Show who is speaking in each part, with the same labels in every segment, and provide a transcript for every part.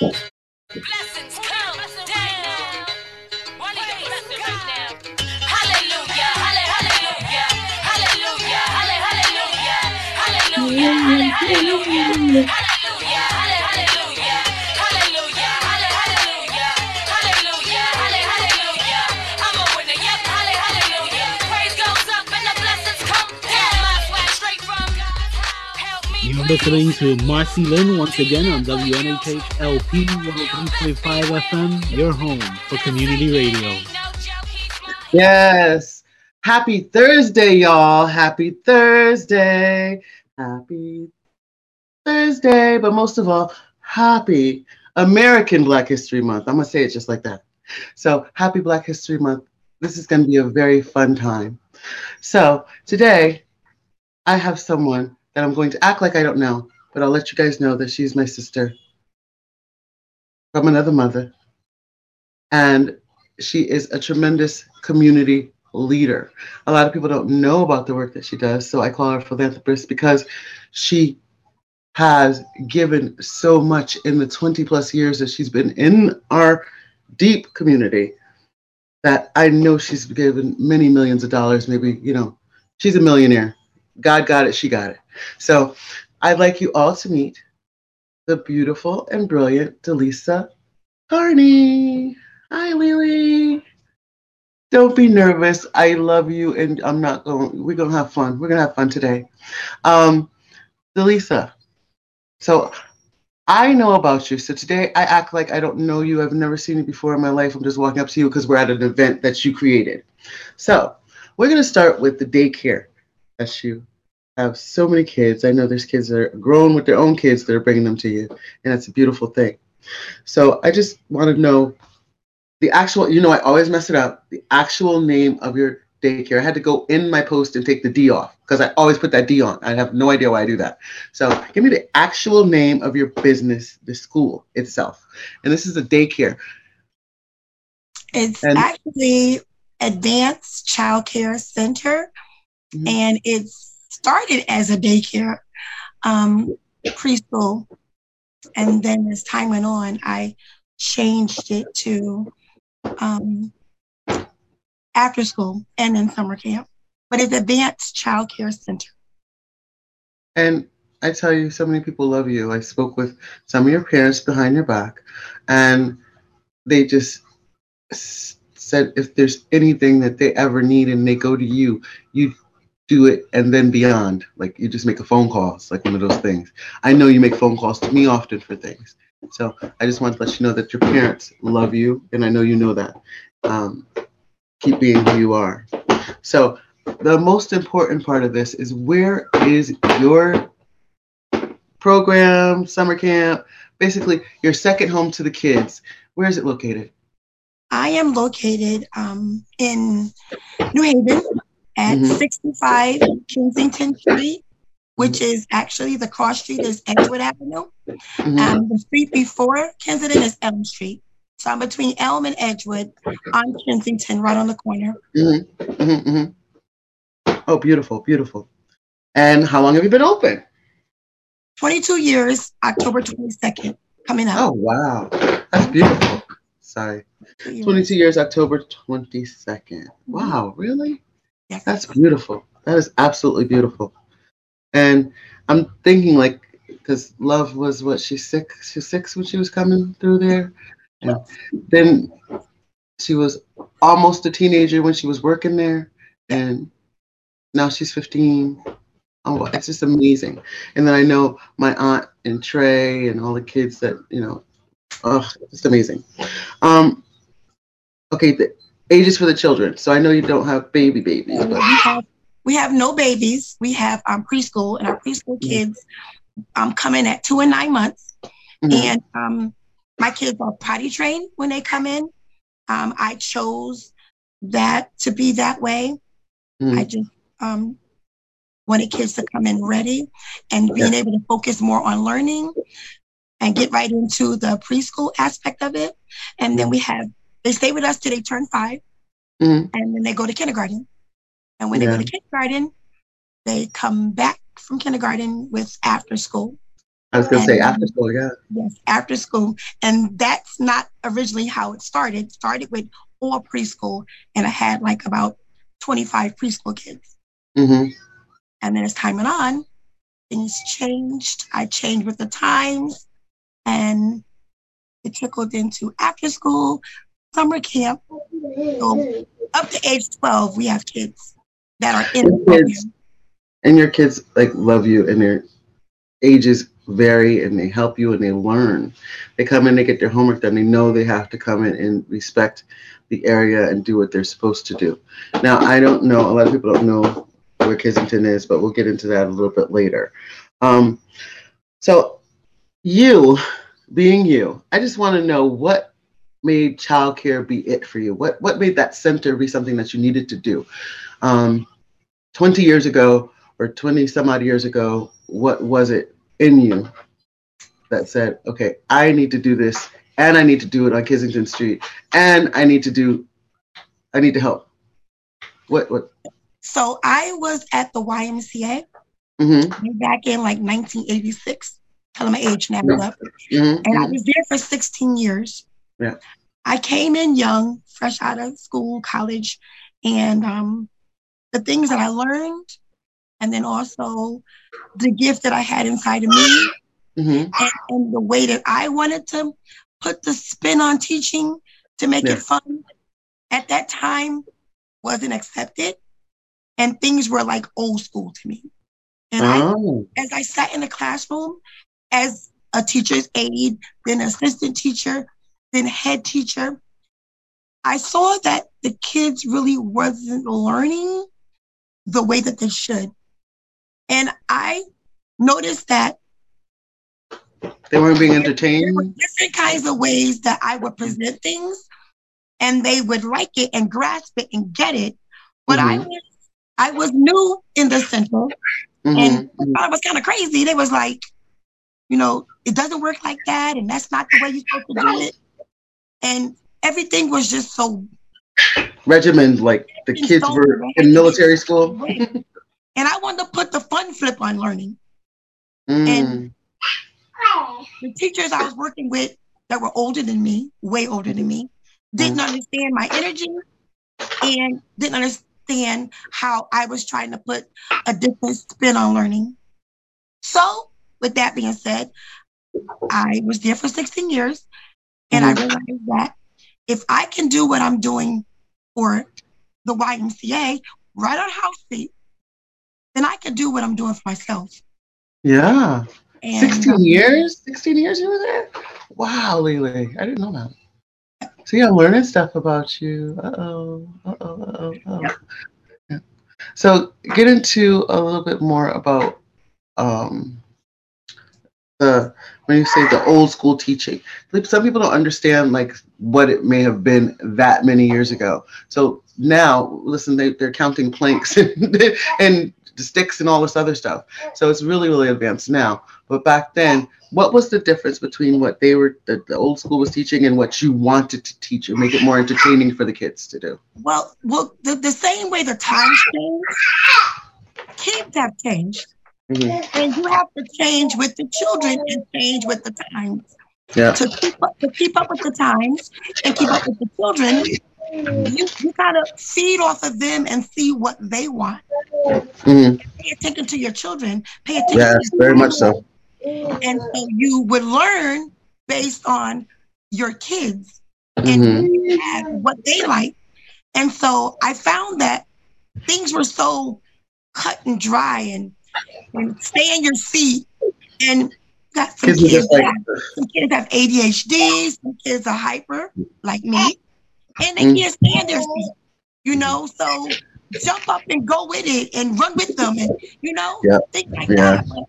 Speaker 1: Blessings come down. Hallelujah, hallelujah, hallelujah, hallelujah, hallelujah, hallelujah.
Speaker 2: Listening to Marcey Lynn once again on WNHH LP 103.5 FM, your home for community radio.
Speaker 3: Yes. Happy Thursday, y'all. Happy Thursday. Happy Thursday. But most of all, happy American Black History Month. I'm going to say it just like that. So, happy Black History Month. This is going to be a very fun time. So, today, I have someone that I'm going to act like I don't know, but I'll let you guys know that she's my sister from another mother. And she is a tremendous community leader. A lot of people don't know about the work that she does, so I call her philanthropist because she has given so much in the 20 plus years that she's been in our deep community that I know she's given many millions of dollars. Maybe, you know, she's a millionaire. God got it, she got it. So I'd like you all to meet the beautiful and brilliant Delisa Carney. Hi, Lily. Don't be nervous. I love you, and I'm not going. We're gonna have fun. We're gonna have fun today. Um, Delisa. So I know about you. So today I act like I don't know you. I've never seen you before in my life. I'm just walking up to you because we're at an event that you created. So we're gonna start with the daycare that you have so many kids. I know there's kids that are grown with their own kids that are bringing them to you, and that's a beautiful thing. So I just want to know the actual, you know, I always mess it up. The actual name of your daycare. I had to go in my post and take the D off because I always put that D on. I have no idea why I do that. So give me the actual name of your business, the school itself. And this is a daycare.
Speaker 4: It's
Speaker 3: And-
Speaker 4: actually Advanced Child Care Center,
Speaker 3: Mhm.
Speaker 4: and it started as a daycare um, preschool. And then as time went on, I changed it to um, after school and then summer camp. But it's Advanced Child Care Center.
Speaker 3: And I tell you, so many people love you. I spoke with some of your parents behind your back, and they just said if there's anything that they ever need and they go to you, you do it and then beyond. Like you just make a phone call. It's like one of those things. I know you make phone calls to me often for things. So I just want to let you know that your parents love you, and I know you know that. Um, keep being who you are. So the most important part of this is where is your program, summer camp, basically your second home to the kids. Where is it located?
Speaker 4: I am located um, in New Haven at
Speaker 3: Mhm.
Speaker 4: 65 Kensington Street, which is actually the cross street is Edgewood Avenue.
Speaker 3: Mhm.
Speaker 4: Um, the street before Kensington is Elm Street. So I'm between Elm and Edgewood on Kensington, right on the corner.
Speaker 3: Mhm, mhm. Oh, beautiful, beautiful. And how long have you been open?
Speaker 4: 22 years, October 22nd, coming up.
Speaker 3: Oh, wow. That's beautiful. Sorry. 22 years, October 22nd. Wow, really?
Speaker 4: Yes.
Speaker 3: That's beautiful. That is absolutely beautiful. And I'm thinking like, because Love was what she's six. She's six when she was coming through there, and then she was almost a teenager when she was working there, and now she's 15. Oh, it's just amazing. And then I know my aunt and Trey and all the kids that you know. Oh, it's amazing. Um, okay, the ages for the children. So I know you don't have baby babies,
Speaker 4: we have we have no babies. We have um, preschool, and our preschool kids um, come in at two and nine months.
Speaker 3: Mhm.
Speaker 4: And um, my kids are potty trained when they come in. Um, I chose that to be that way.
Speaker 3: Mhm.
Speaker 4: I just um, wanted kids to come in ready and being able to focus more on learning and get right into the preschool aspect of it. And then we have they stay with us till they turn five,
Speaker 3: Mhm.
Speaker 4: and then they go to kindergarten. And when they go to kindergarten, they come back from kindergarten with after school.
Speaker 3: I was gonna say after school, yeah.
Speaker 4: Yes, after school. And that's not originally how it started. It started with all preschool, and I had like about 25 preschool kids.
Speaker 3: hmm
Speaker 4: And then as time went on, things changed. I changed with the times, and it trickled into after school, summer camp. So up to age 12, we have kids that are in the
Speaker 3: Kids.
Speaker 4: program.
Speaker 3: And your kids like love you, and their ages vary, and they help you, and they learn. They come in, they get their homework done. They know they have to come in and respect the area and do what they're supposed to do. Now, I don't know. A lot of people don't know where Kensington is, but we'll get into that a little bit later. Um, so, you being you, I just want to know what made childcare be it for you. What what made that center be something that you needed to do? Um, Twenty years ago, or twenty some odd years ago, what was it in you that said, "Okay, I need to do this, and I need to do it on Kensington Street, and I need to do, I need to help." What what?
Speaker 4: So I was at the YMCA
Speaker 3: Mm-hmm.
Speaker 4: back in like 1986. Telling my age now.
Speaker 3: Mm-hmm.
Speaker 4: and I was there for 16 years.
Speaker 3: Yeah.
Speaker 4: I came in young, fresh out of school, college, and um, the things that I learned, and then also the gift that I had inside of me,
Speaker 3: Mm-hmm.
Speaker 4: and, and the way that I wanted to put the spin on teaching to make
Speaker 3: Yeah.
Speaker 4: it fun at that time wasn't accepted. And things were like old school to me. And I
Speaker 3: Oh.
Speaker 4: as I sat in the classroom as a teacher's aide, then assistant teacher, then head teacher, I saw that the kids really wasn't learning the way that they should. And I noticed that
Speaker 3: They weren't being
Speaker 4: there were
Speaker 3: entertained.
Speaker 4: different kinds of ways that I would present things and they would like it and grasp it and get it. But I was I was new in the center
Speaker 3: Mhm.
Speaker 4: And I was kind of crazy. They was like, you know, it doesn't work like that, and that's not the way you're supposed to do it. And everything was just so
Speaker 3: Regimen, like the kids
Speaker 4: so
Speaker 3: were in military school.
Speaker 4: and I wanted to put the fun flip on learning.
Speaker 3: Mm.
Speaker 4: The teachers I was working with that were older than me, way older than me, didn't understand my energy and didn't understand how I was trying to put a different spin on learning. So, with that being said, I was there for 16 years and I realized that if I can do what I'm doing for the YMCA right on Howe Street, then I can do what I'm doing for myself.
Speaker 3: Yeah.
Speaker 4: And
Speaker 3: 16
Speaker 4: um,
Speaker 3: years? 16 years you were there? Wow, Lele. I didn't know that. See, I'm learning stuff about you. Uh oh. Uh oh. Uh oh. Uh-oh. Yeah. So, get into a little bit more about um, the when you say the old school teaching. Some people don't understand like what it may have been that many years ago. So now, listen, they, they're counting planks and, and sticks and all this other stuff. So it's really, really advanced now. But back then, what was the difference between what they were, the, the old school was teaching, and what you wanted to teach and make it more entertaining for the kids to do?
Speaker 4: Well, well, the, the same way the times change, kids have changed,
Speaker 3: Mhm.
Speaker 4: and you have to change with the children and change with the times
Speaker 3: Yeah.
Speaker 4: to keep up to keep up with the times and keep up with the children. You you gotta feed off of them and see what they want.
Speaker 3: hmm
Speaker 4: Pay attention to your children. Pay attention.
Speaker 3: Yes,
Speaker 4: to
Speaker 3: very much so.
Speaker 4: And so you would learn based on your kids
Speaker 3: hmm
Speaker 4: and what they like. And so I found that things were so cut and dry and stay in your seat. And got some
Speaker 3: Kids
Speaker 4: kids,
Speaker 3: just like,
Speaker 4: that, some kids have ADHD, some kids are hyper, like me, and they can't mm-hmm. stay in their seat, you know? So jump up and go with it and run with them and, you know,
Speaker 3: Yeah.
Speaker 4: things like
Speaker 3: Yeah.
Speaker 4: that.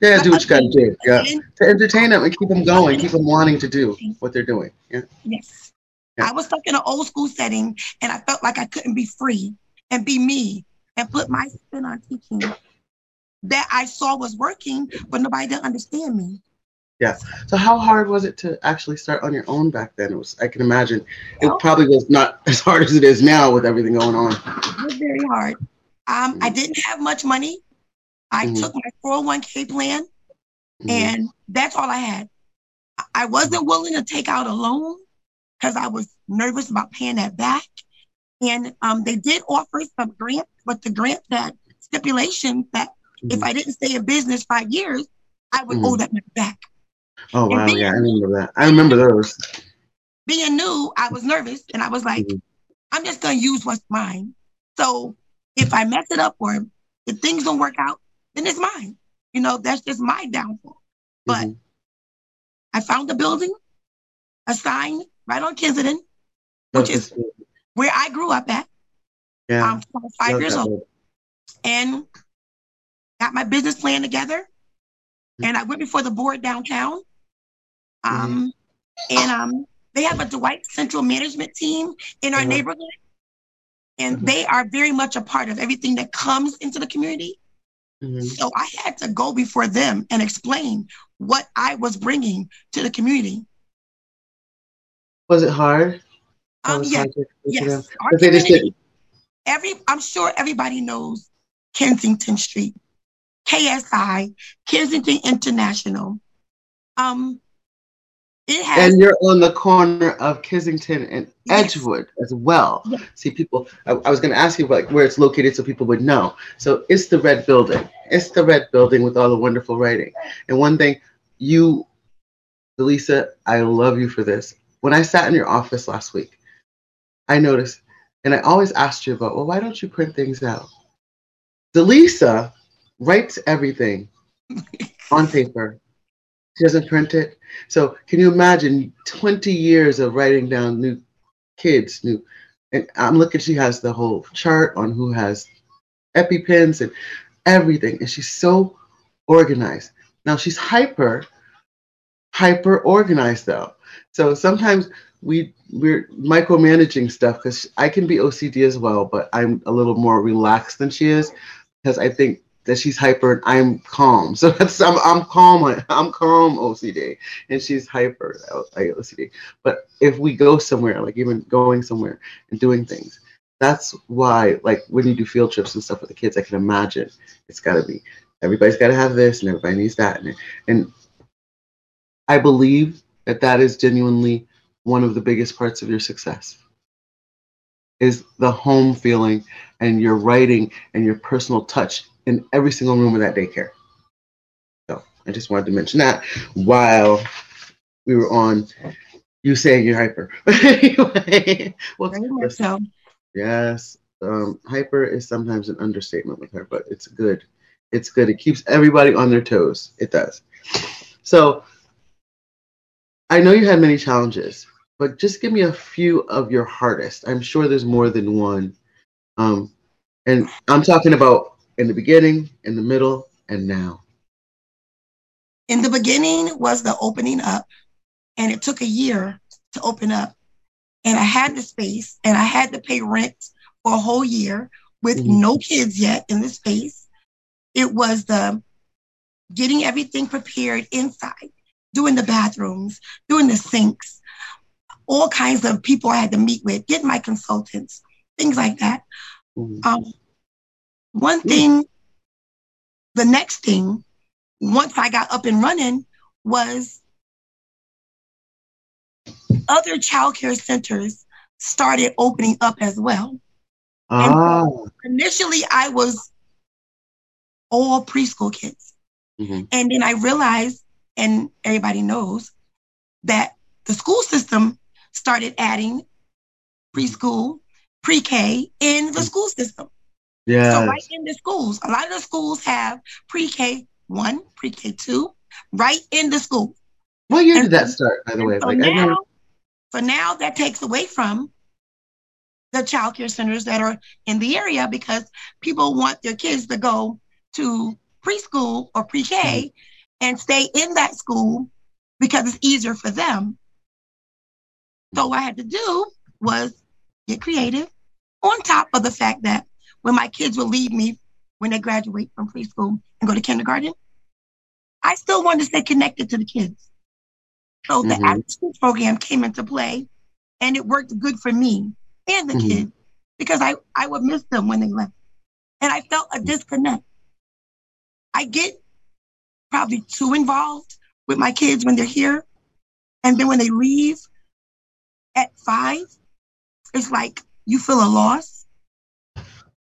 Speaker 3: yeah, do what you got to do. Yeah. To entertain them and keep them going, keep them wanting to do what they're doing. Yeah.
Speaker 4: Yes.
Speaker 3: Yeah.
Speaker 4: I was stuck in an old school setting and I felt like I couldn't be free and be me and put my spin on teaching that I saw was working, but nobody didn't understand me. Yes.
Speaker 3: So how hard was it to actually start on your own back then? It was I can imagine it
Speaker 4: Well-
Speaker 3: probably was not as hard as it is now with everything going on.
Speaker 4: It was very hard. Um, I didn't have much money. I
Speaker 3: Mhm.
Speaker 4: took my 401k plan
Speaker 3: Mhm.
Speaker 4: And that's all I had. I- wasn't willing to take out a loan because I was nervous about paying that back. And um, they did offer some grants, but the grant had stipulations that if
Speaker 3: Mhm.
Speaker 4: I didn't stay in business five years, I would
Speaker 3: Mhm.
Speaker 4: owe that money back.
Speaker 3: Oh
Speaker 4: and
Speaker 3: wow,
Speaker 4: being-
Speaker 3: yeah, I remember that. I remember those.
Speaker 4: Being new, I was nervous and I was like,
Speaker 3: Mhm.
Speaker 4: I'm just going to use what's mine. So if I mess it up or if things don't work out, then it's mine. You know, that's just my downfall. But
Speaker 3: Mhm.
Speaker 4: I found the building, a sign right on Kensington, which is where I grew up at.
Speaker 3: yeah,
Speaker 4: Um, I was five years old and got my business plan together.
Speaker 3: Mm-hmm.
Speaker 4: And I went before the board downtown. Um, And um, they have a Dwight Central Management team in our
Speaker 3: Uh-huh.
Speaker 4: neighborhood. And
Speaker 3: Mhm.
Speaker 4: they are very much a part of everything that comes into the community.
Speaker 3: Mhm.
Speaker 4: So I had to go before them and explain what I was bringing to the community.
Speaker 3: Was it hard?
Speaker 4: Um, yes,
Speaker 3: hard to explain to them?
Speaker 4: yes. Our
Speaker 3: But they just
Speaker 4: community, every I'm sure everybody knows Kensington Street, KSI, Kensington International. Um, it has
Speaker 3: And you're on the corner of Kensington and
Speaker 4: Yes.
Speaker 3: Edgewood as well.
Speaker 4: Yes.
Speaker 3: See, people, I, I was going to ask you like where it's located so people would know. So it's the red building. It's the red building with all the wonderful writing. And one thing, you, Delisa, I love you for this. When I sat in your office last week, I noticed, and I always asked you about, well, why don't you print things out? Delisa writes everything on paper. She doesn't print it. So can you imagine 20 years of writing down new kids, new and I'm looking, she has the whole chart on who has EpiPens and everything. And she's so organized. Now she's hyper, hyper organized though. So sometimes we we're micromanaging stuff because I can be OCD as well, but I'm a little more relaxed than she is because I think that she's hyper and I'm calm. So that's I'm I'm calm. I'm calm OCD, and she's hyper OCD. But if we go somewhere, like even going somewhere and doing things, that's why like when you do field trips and stuff with the kids, I can imagine it's got to be everybody's got to have this and everybody needs that, and and I believe that that is genuinely one of the biggest parts of your success is the home feeling and your writing and your personal touch in every single room of that daycare. So I just wanted to mention that while we were on you saying you're hyper. anyway, well,
Speaker 4: so.
Speaker 3: yes, um, hyper is sometimes an understatement with her, but it's good. It's good. It keeps everybody on their toes. It does. So I know you had many challenges, but just give me a few of your hardest. I'm sure there's more than one. Um, and I'm talking about in the beginning, in the middle, and now.
Speaker 4: In the beginning was the opening up, and it took a year to open up. And I had the space, and I had to pay rent for a whole year with
Speaker 3: Mhm.
Speaker 4: no kids yet in the space. It was the getting everything prepared inside, doing the bathrooms, doing the sinks, all kinds of people I had to meet with, get my consultants, things like that.
Speaker 3: Mhm.
Speaker 4: Um, one thing, the next thing, once I got up and running, was other childcare centers started opening up as well.
Speaker 3: Ah,
Speaker 4: Initially, I was all preschool kids.
Speaker 3: mhm.
Speaker 4: And then I realized, and everybody knows, that the school system started adding preschool, pre K in the school system. So right in the schools, a lot of the schools have pre-K one, pre-K two, right in the school.
Speaker 3: What year
Speaker 4: and-
Speaker 3: did that start, by the way?
Speaker 4: So
Speaker 3: Like,
Speaker 4: now,
Speaker 3: never,
Speaker 4: so now that takes away from the child care centers that are in the area because people want their kids to go to preschool or pre-K
Speaker 3: Mm-hmm.
Speaker 4: and stay in that school because it's easier for them. So what I had to do was get creative on top of the fact that when my kids will leave me when they graduate from preschool and go to kindergarten, I still wanted to stay connected to the kids. So the
Speaker 3: Mhm.
Speaker 4: after school program came into play and it worked good for me and the
Speaker 3: Mhm.
Speaker 4: kids because I, I would miss them when they left. And I felt a disconnect. I get probably too involved with my kids when they're here. And then when they leave at five, it's like you feel a loss.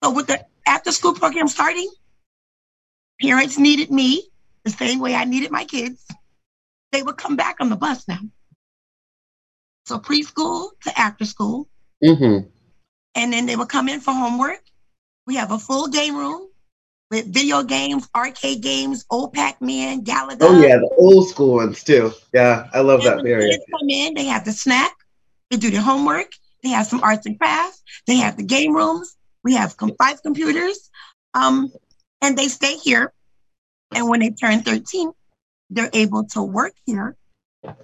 Speaker 4: So with the after school program starting, parents needed me the same way I needed my kids. They would come back on the bus now. So preschool to after school.
Speaker 3: Mm-hmm.
Speaker 4: And then they would come in for homework. We have a full game room with video games, arcade games, old Pac-Man, Galaga.
Speaker 3: Oh yeah, the old school ones too. Yeah, I love
Speaker 4: And
Speaker 3: that area.
Speaker 4: kids come in, they have the snack, they do their homework, they have some arts and crafts, they have the game rooms, we have com- five computers, um, and they stay here. And when they turn 13, they're able to work here.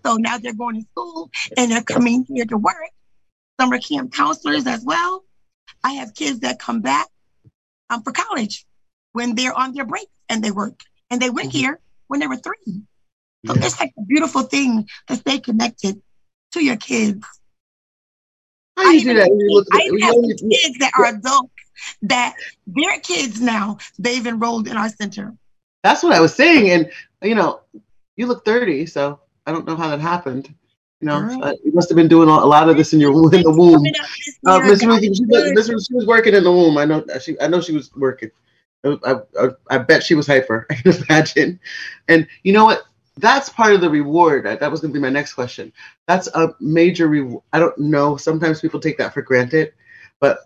Speaker 4: So now they're going to school and they're coming here to work. Summer camp counselors as well. I have kids that come back um, for college when they're on their break and they work. And they went
Speaker 3: Mhm.
Speaker 4: here when they were three. So
Speaker 3: Yeah.
Speaker 4: it's like a beautiful thing to stay connected to your kids.
Speaker 3: Do
Speaker 4: even-
Speaker 3: look-
Speaker 4: I even have kids that are adults that their kids now they've enrolled in our center.
Speaker 3: That's what I was saying, and you know, you look thirty, so I don't know how that happened. You know,
Speaker 4: Girl.
Speaker 3: uh, you must have been doing a lot of this in your in the womb. Uh, Miss Ruthie, she was. She was working in the womb. I know she. I know she was working. I, I, I bet she was hyper. I can imagine. And you know what? That's part of the reward. That was going to be my next question. That's a major reward. I don't know. Sometimes people take that for granted, but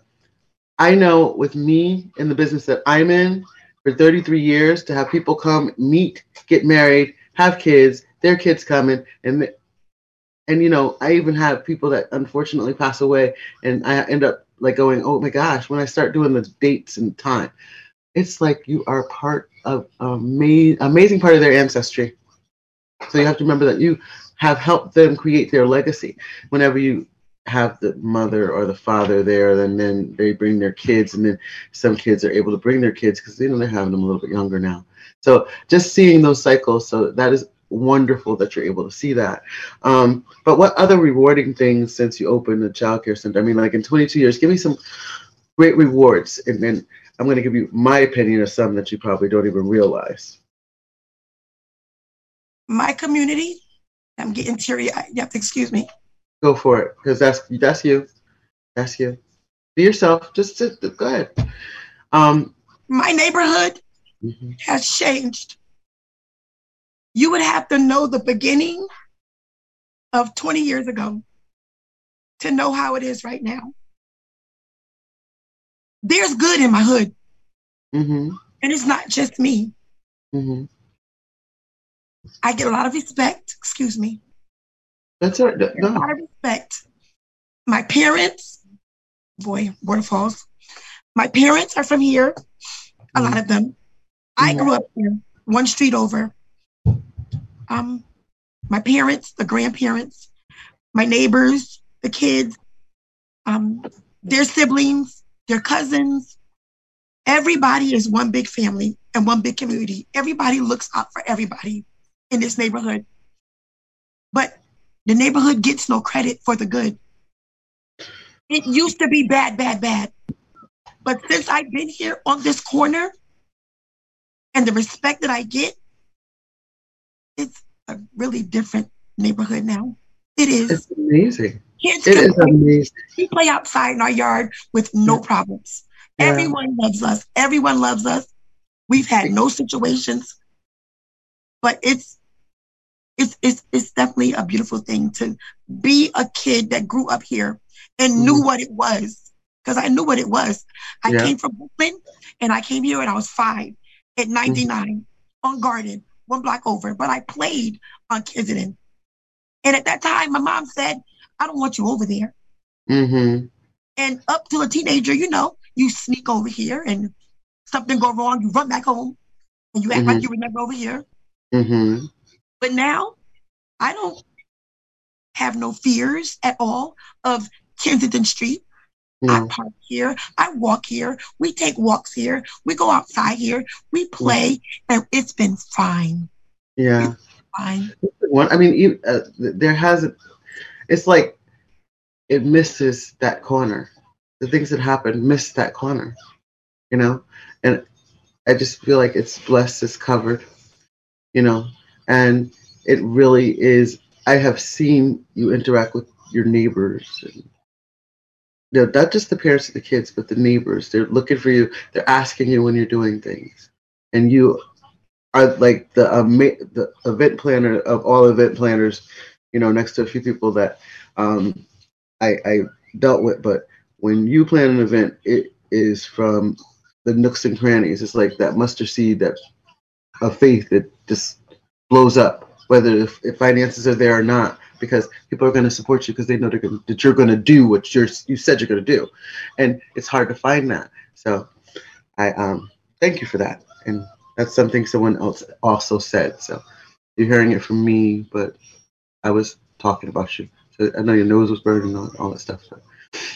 Speaker 3: I know with me in the business that I'm in for 33 years to have people come meet, get married, have kids, their kids coming, and and you know I even have people that unfortunately pass away, and I end up like going, oh my gosh, when I start doing the dates and time, it's like you are part of amazing, amazing part of their ancestry. So you have to remember that you have helped them create their legacy. Whenever you have the mother or the father there, then then they bring their kids, and then some kids are able to bring their kids because you know they're having them a little bit younger now. So just seeing those cycles, so that is wonderful that you're able to see that. Um, but what other rewarding things since you opened the child care center? I mean, like in 22 years, give me some great rewards, and then I'm going to give you my opinion of some that you probably don't even realize.
Speaker 4: My community, I'm getting teary eyed. You have to excuse me.
Speaker 3: Go for it, because that's that's you, that's you. Be yourself. Just, just go ahead. Um,
Speaker 4: My neighborhood
Speaker 3: mhm.
Speaker 4: has changed. You would have to know the beginning of 20 years ago to know how it is right now. There's good in my hood,
Speaker 3: Mhm.
Speaker 4: and it's not just me.
Speaker 3: Mhm.
Speaker 4: I get a lot of respect, excuse me,
Speaker 3: That's all right.
Speaker 4: a lot of respect. My parents, boy, waterfalls. My parents are from here, a lot of them. I grew up here, one street over. Um, my parents, the grandparents, my neighbors, the kids, um, their siblings, their cousins. Everybody is one big family and one big community. Everybody looks out for everybody in this neighborhood. But the neighborhood gets no credit for the good. It used to be bad, bad, bad. But since I've been here on this corner and the respect that I get, it's a really different neighborhood now. It is.
Speaker 3: It's amazing.
Speaker 4: Kids
Speaker 3: It is
Speaker 4: play,
Speaker 3: amazing.
Speaker 4: we play outside in our yard with no problems.
Speaker 3: Yeah.
Speaker 4: Everyone loves us. Everyone loves us. We've had no situations, but it's it's it's it's definitely a beautiful thing to be a kid that grew up here and knew
Speaker 3: Mhm.
Speaker 4: what it was. Because I knew what it was. I
Speaker 3: Yeah.
Speaker 4: came from Brooklyn and I came here when I was five at 99 on Garden, one block over. But I played on Kensington. And at that time, my mom said, I don't want you over there.
Speaker 3: Mm-hmm.
Speaker 4: And up to a teenager, you know, you sneak over here and something go wrong, you run back home and you act like
Speaker 3: Mhm.
Speaker 4: you were never over here.
Speaker 3: Mm-hmm.
Speaker 4: But now I don't have no fears at all of Kensington Street. I park here, I walk here, we take walks here, we go outside here, we play, and it's been fine.
Speaker 3: Yeah.
Speaker 4: Fine.
Speaker 3: One. I mean, you, uh, there hasn't. It's like it misses that corner. The things that happen miss that corner. You know, and I just feel like it's blessed, it's covered. You know, and it really is. I have seen you interact with your neighbors and you know, not just the parents of the kids, but the neighbors. They're looking for you. They're asking you when you're doing things, and you are like the um, the event planner of all event planners. You know, next to a few people that um, I, I dealt with. But when you plan an event, it is from the nooks and crannies. It's like that mustard seed that of faith that just blows up, whether if, if finances are there or not, because people are going to support you because they know gonna, that you're going to do what you're you said you're going to do, and it's hard to find that. So, I um thank you for that, and that's something someone else also said. So, you're hearing it from me, but I was talking about you. So I know your nose was burning and all, all that stuff. So,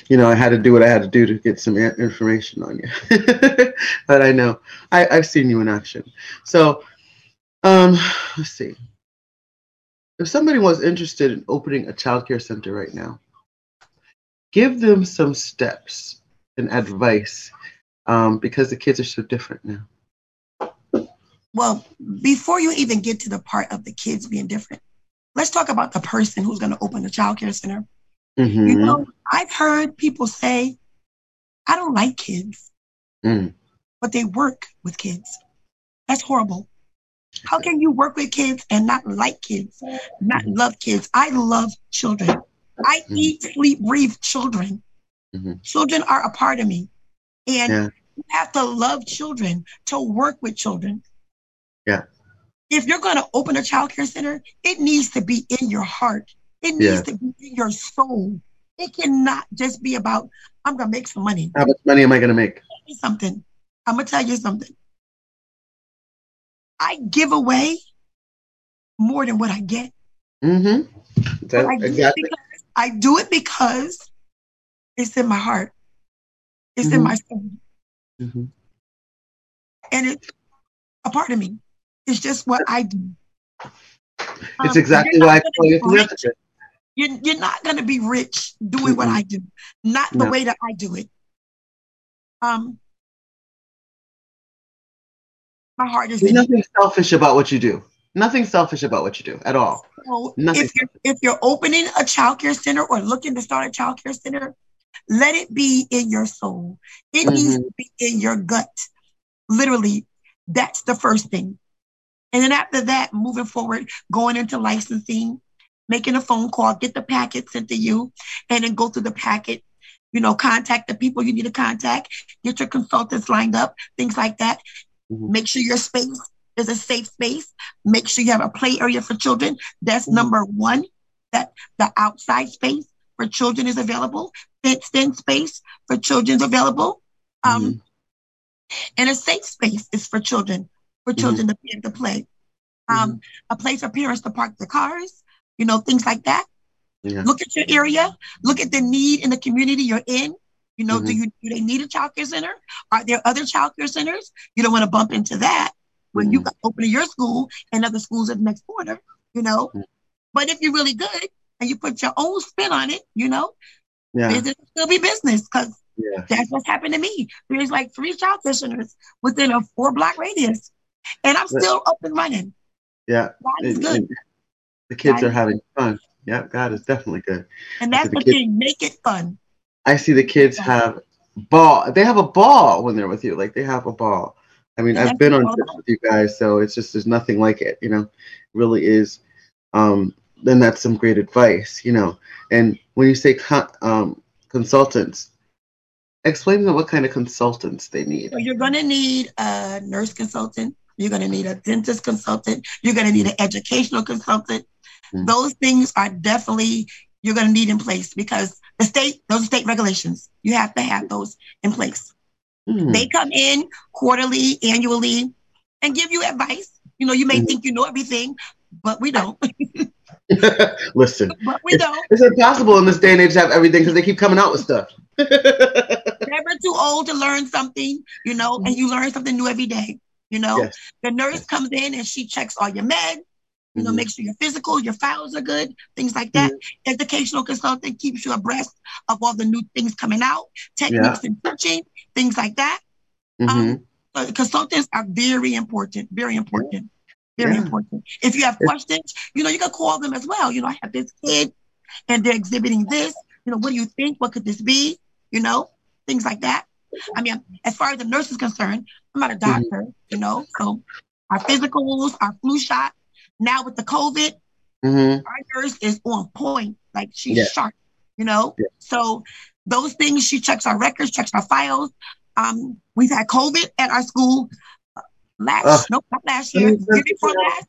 Speaker 3: you know, I had to do what I had to do to get some information on you. but I know I, I've seen you in action. So, um, let's see. If somebody was interested in opening a childcare center right now, give them some steps and advice um, because the kids are so different now.
Speaker 4: Well, before you even get to the part of the kids being different, let's talk about the person who's going to open the childcare center.
Speaker 3: Mm-hmm.
Speaker 4: You know, I've heard people say, I don't like kids,
Speaker 3: Mm.
Speaker 4: but they work with kids. That's horrible. How can you work with kids and not like kids, not love kids? I love children. I
Speaker 3: Mhm.
Speaker 4: eat, sleep, breathe children.
Speaker 3: Mhm.
Speaker 4: Children are a part of me. And
Speaker 3: Yeah.
Speaker 4: you have to love children to work with children.
Speaker 3: Yeah.
Speaker 4: If you're going to open a childcare center, it needs to be in your heart. It needs
Speaker 3: Yeah.
Speaker 4: to be in your soul. It cannot just be about, I'm going to make some money.
Speaker 3: How much money am I going to make?
Speaker 4: Something. I'm going to tell you something. I give away more than what I get.
Speaker 3: Mm-hmm.
Speaker 4: I, do it
Speaker 3: exactly.
Speaker 4: because, I do it because it's in my heart. It's in
Speaker 3: Mhm.
Speaker 4: my soul.
Speaker 3: hmm
Speaker 4: And it's a part of me. It's just what I do.
Speaker 3: It's
Speaker 4: Um,
Speaker 3: exactly why I call you
Speaker 4: gonna be rich.
Speaker 3: philanthropist.
Speaker 4: You're, you're not going to be rich doing what
Speaker 3: Mm-mm.
Speaker 4: I do, not the
Speaker 3: No.
Speaker 4: way that I do it. Um, my heart is
Speaker 3: There's nothing selfish about what you do. Nothing selfish about what you do at all.
Speaker 4: So
Speaker 3: Nothing.
Speaker 4: if you're if you're opening a childcare center or looking to start a childcare center, let it be in your soul. It needs
Speaker 3: Mhm.
Speaker 4: to be in your gut. Literally, that's the first thing. And then after that, moving forward, going into licensing, making a phone call, get the packet sent to you, and then go through the packet. You know, contact the people you need to contact, get your consultants lined up, things like that.
Speaker 3: Mhm.
Speaker 4: Make sure your space is a safe space. Make sure you have a play area for children. That's
Speaker 3: Mhm.
Speaker 4: number one. That the outside space for children is available. Fenced in space for children is available. Um,
Speaker 3: Mhm.
Speaker 4: and a safe space is for children, for
Speaker 3: Mhm.
Speaker 4: children to be able to play. Um, a place for parents to park their cars, you know, things like that.
Speaker 3: Yeah.
Speaker 4: Look at your area, look at the need in the community you're in. You know, do
Speaker 3: Mhm.
Speaker 4: you do they need a childcare center? Are there other childcare centers? You don't want to bump into that when you
Speaker 3: Mhm.
Speaker 4: got opening your school and other schools at the next quarter. you know.
Speaker 3: Mhm.
Speaker 4: But if you're really good and you put your own spin on it, you know,
Speaker 3: Yeah.
Speaker 4: business will be business because
Speaker 3: Yeah.
Speaker 4: that's what's happened to me. There's like three childcare centers within a four block radius, and I'm still up and running.
Speaker 3: Yeah.
Speaker 4: God is good,
Speaker 3: and the kids are having fun. Yep, God is definitely good.
Speaker 4: and that's
Speaker 3: what
Speaker 4: the
Speaker 3: kids-
Speaker 4: thing. Make it fun.
Speaker 3: I see the kids have ball. They have a ball when they're with you. Like they have a ball. I mean,
Speaker 4: And
Speaker 3: I've been on trips with you guys, so it's just there's nothing like it. You know, it really is. Um, then that's some great advice. You know, and when you say con- um, consultants, explain to them what kind of consultants they need.
Speaker 4: So you're going to need a nurse consultant. You're going to need a dentist consultant. You're going to need an educational consultant.
Speaker 3: Mm.
Speaker 4: Those things are definitely you're going to need in place because the state, those are state regulations. You have to have those in place.
Speaker 3: Hmm.
Speaker 4: They come in quarterly, annually, and give you advice. You know, you may
Speaker 3: Mhm.
Speaker 4: think you know everything, but we don't.
Speaker 3: Listen,
Speaker 4: but we don't.
Speaker 3: it's impossible in this day and age to have everything because they keep coming out with stuff.
Speaker 4: Never too old to learn something, you know, and you learn something new every day. You know,
Speaker 3: Yes.
Speaker 4: the nurse comes in and she checks all your med, you know,
Speaker 3: Mhm.
Speaker 4: make sure your physical, your files are good, things like that.
Speaker 3: Mm-hmm.
Speaker 4: Educational consulting keeps you abreast of all the new things coming out, techniques and teaching, things like that.
Speaker 3: Mhm.
Speaker 4: So consultants are very important, very important. Very
Speaker 3: Yeah.
Speaker 4: important. If you have questions, you know, you can call them as well. You know, I have this kid and they're exhibiting this. You know, what do you think? What could this be? You know, things like that. I mean, as far as the nurse is concerned, I'm not a
Speaker 3: Mm-hmm.
Speaker 4: doctor, you know, so our physicals, our flu shot. Now with the COVID,
Speaker 3: Mhm.
Speaker 4: our nurse is on point. Like she's
Speaker 3: Yeah.
Speaker 4: sharp, you know?
Speaker 3: Yeah.
Speaker 4: So those things, she checks our records, checks our files. Um, we've had COVID at our school uh, last,
Speaker 3: Ugh.
Speaker 4: nope, not last year, year before
Speaker 3: yeah.
Speaker 4: last.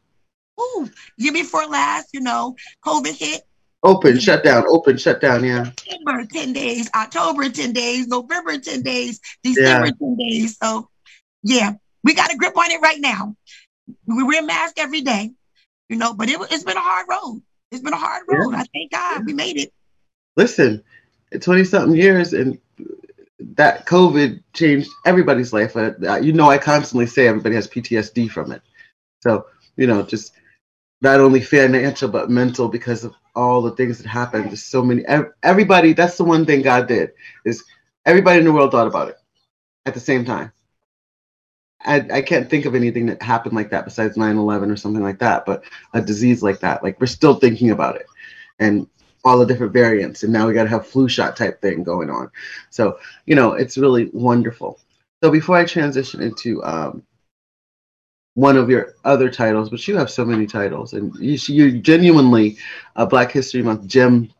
Speaker 4: Ooh, year before last, you know, COVID hit.
Speaker 3: Open, shut down, open, shut down. Yeah.
Speaker 4: September 10 days, October 10 days, November 10 days, December 10 days. So, yeah, we got a grip on it right now. We wear masks every day, you know, but it, it's been a hard road. It's been a hard
Speaker 3: Yeah.
Speaker 4: road. I thank God we made it.
Speaker 3: Listen, 20 something years and that COVID changed everybody's life. Uh, you know, I constantly say everybody has PTSD from it. So, you know, just not only financial, but mental because of all the things that happened. There's so many, everybody, that's the one thing God did is everybody in the world thought about it at the same time. I, I can't think of anything that happened like that besides 9-11 or something like that, but a disease like that, like we're still thinking about it and all the different variants. And now we got to have flu shot type thing going on. So, you know, it's really wonderful. So before I transition into um, one of your other titles, but you have so many titles, and you, you're genuinely a Black History Month gem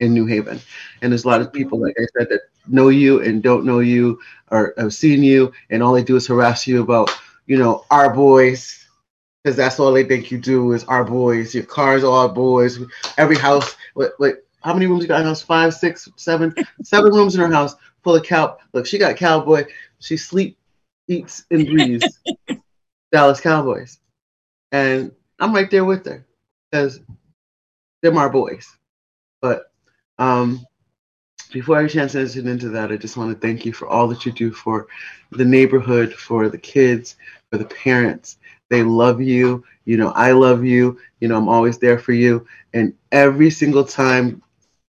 Speaker 3: in New Haven. And there's a lot of people, like I said, that know you and don't know you or have seen you, and all they do is harass you about, you know, our boys, because that's all they think you do is our boys. Your cars are our boys. Every house, what, what, how many rooms you got in her house? Five, six, seven, seven rooms in her house full of cow. Look, she got cowboy. She sleep, eats, and breathes Dallas Cowboys, and I'm right there with her because they're my boys. But um, before I transition into that, I just want to thank you for all that you do for the neighborhood, for the kids, for the parents. They love you. You know, I love you. You know, I'm always there for you. And every single time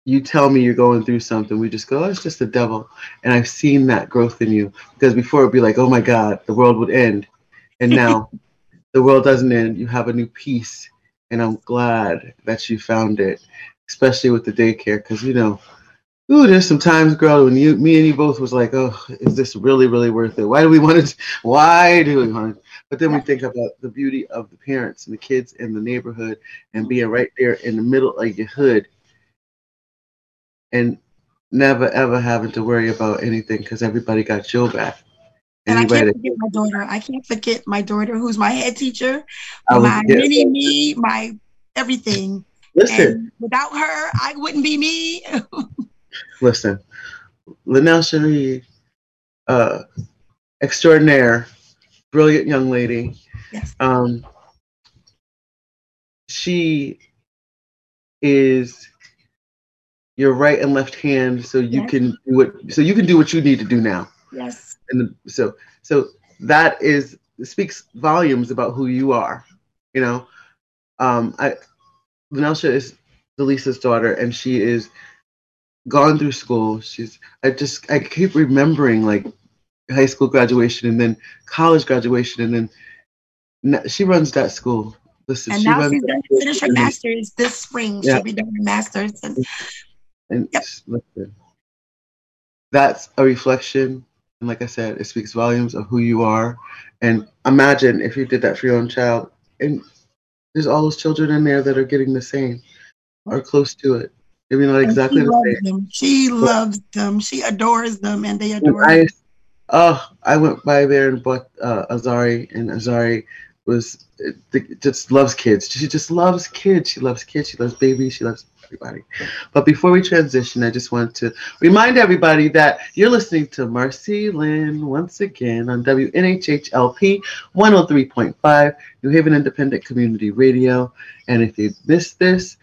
Speaker 3: you tell me you're going through something, we just go, oh, it's just the devil. And I've seen that growth in you because before it'd be like, oh my God, the world would end. And now the world doesn't end. You have a new peace. And I'm glad that you found it, especially with the daycare, because, you know, Ooh, there's some times, girl, when you, me and you both was like, oh, is this really, really worth it? Why do we want to? Why do we want to? But then we think about the beauty of the parents and the kids in the neighborhood and being right there in the middle of your hood, and never ever having to worry about anything because everybody got your back.
Speaker 4: And I can't forget my daughter. I can't forget my daughter, who's my head teacher, my mini me, my everything.
Speaker 3: Listen,
Speaker 4: And without her, I wouldn't be me.
Speaker 3: listen, Linnell Cherie, uh, extraordinaire, brilliant young lady.
Speaker 4: Yes.
Speaker 3: Um, she is your right and left hand, so you
Speaker 4: Yes.
Speaker 3: can do what so you can do what you need to do now.
Speaker 4: yes.
Speaker 3: And so so that is speaks volumes about who you are. You know, um, I Vanessa is Delisa's daughter, and she is gone through school. She's I just I keep remembering like high school graduation and then college graduation and then she runs that school. Listen,
Speaker 4: And
Speaker 3: she
Speaker 4: now she's going to finish her master's this spring.
Speaker 3: Yeah.
Speaker 4: She'll be doing her master's. And
Speaker 3: And
Speaker 4: Yep.
Speaker 3: listen, that's a reflection. And like I said, it speaks volumes of who you are. And imagine if you did that for your own child. And there's all those children in there that are getting the same or close to it. Maybe not exactly
Speaker 4: she
Speaker 3: the
Speaker 4: loves
Speaker 3: same.
Speaker 4: them. She loves them. She adores them, and they adore
Speaker 3: And
Speaker 4: her.
Speaker 3: I, oh, I went by there and bought uh, Azari, and Azari was just loves kids. She just loves kids. She loves kids. She loves babies. She loves everybody. But before we transition, I just want to remind everybody that you're listening to Marcey Lynn once again on WNHHLP 103.5 New Haven Independent Community Radio. And if you missed this,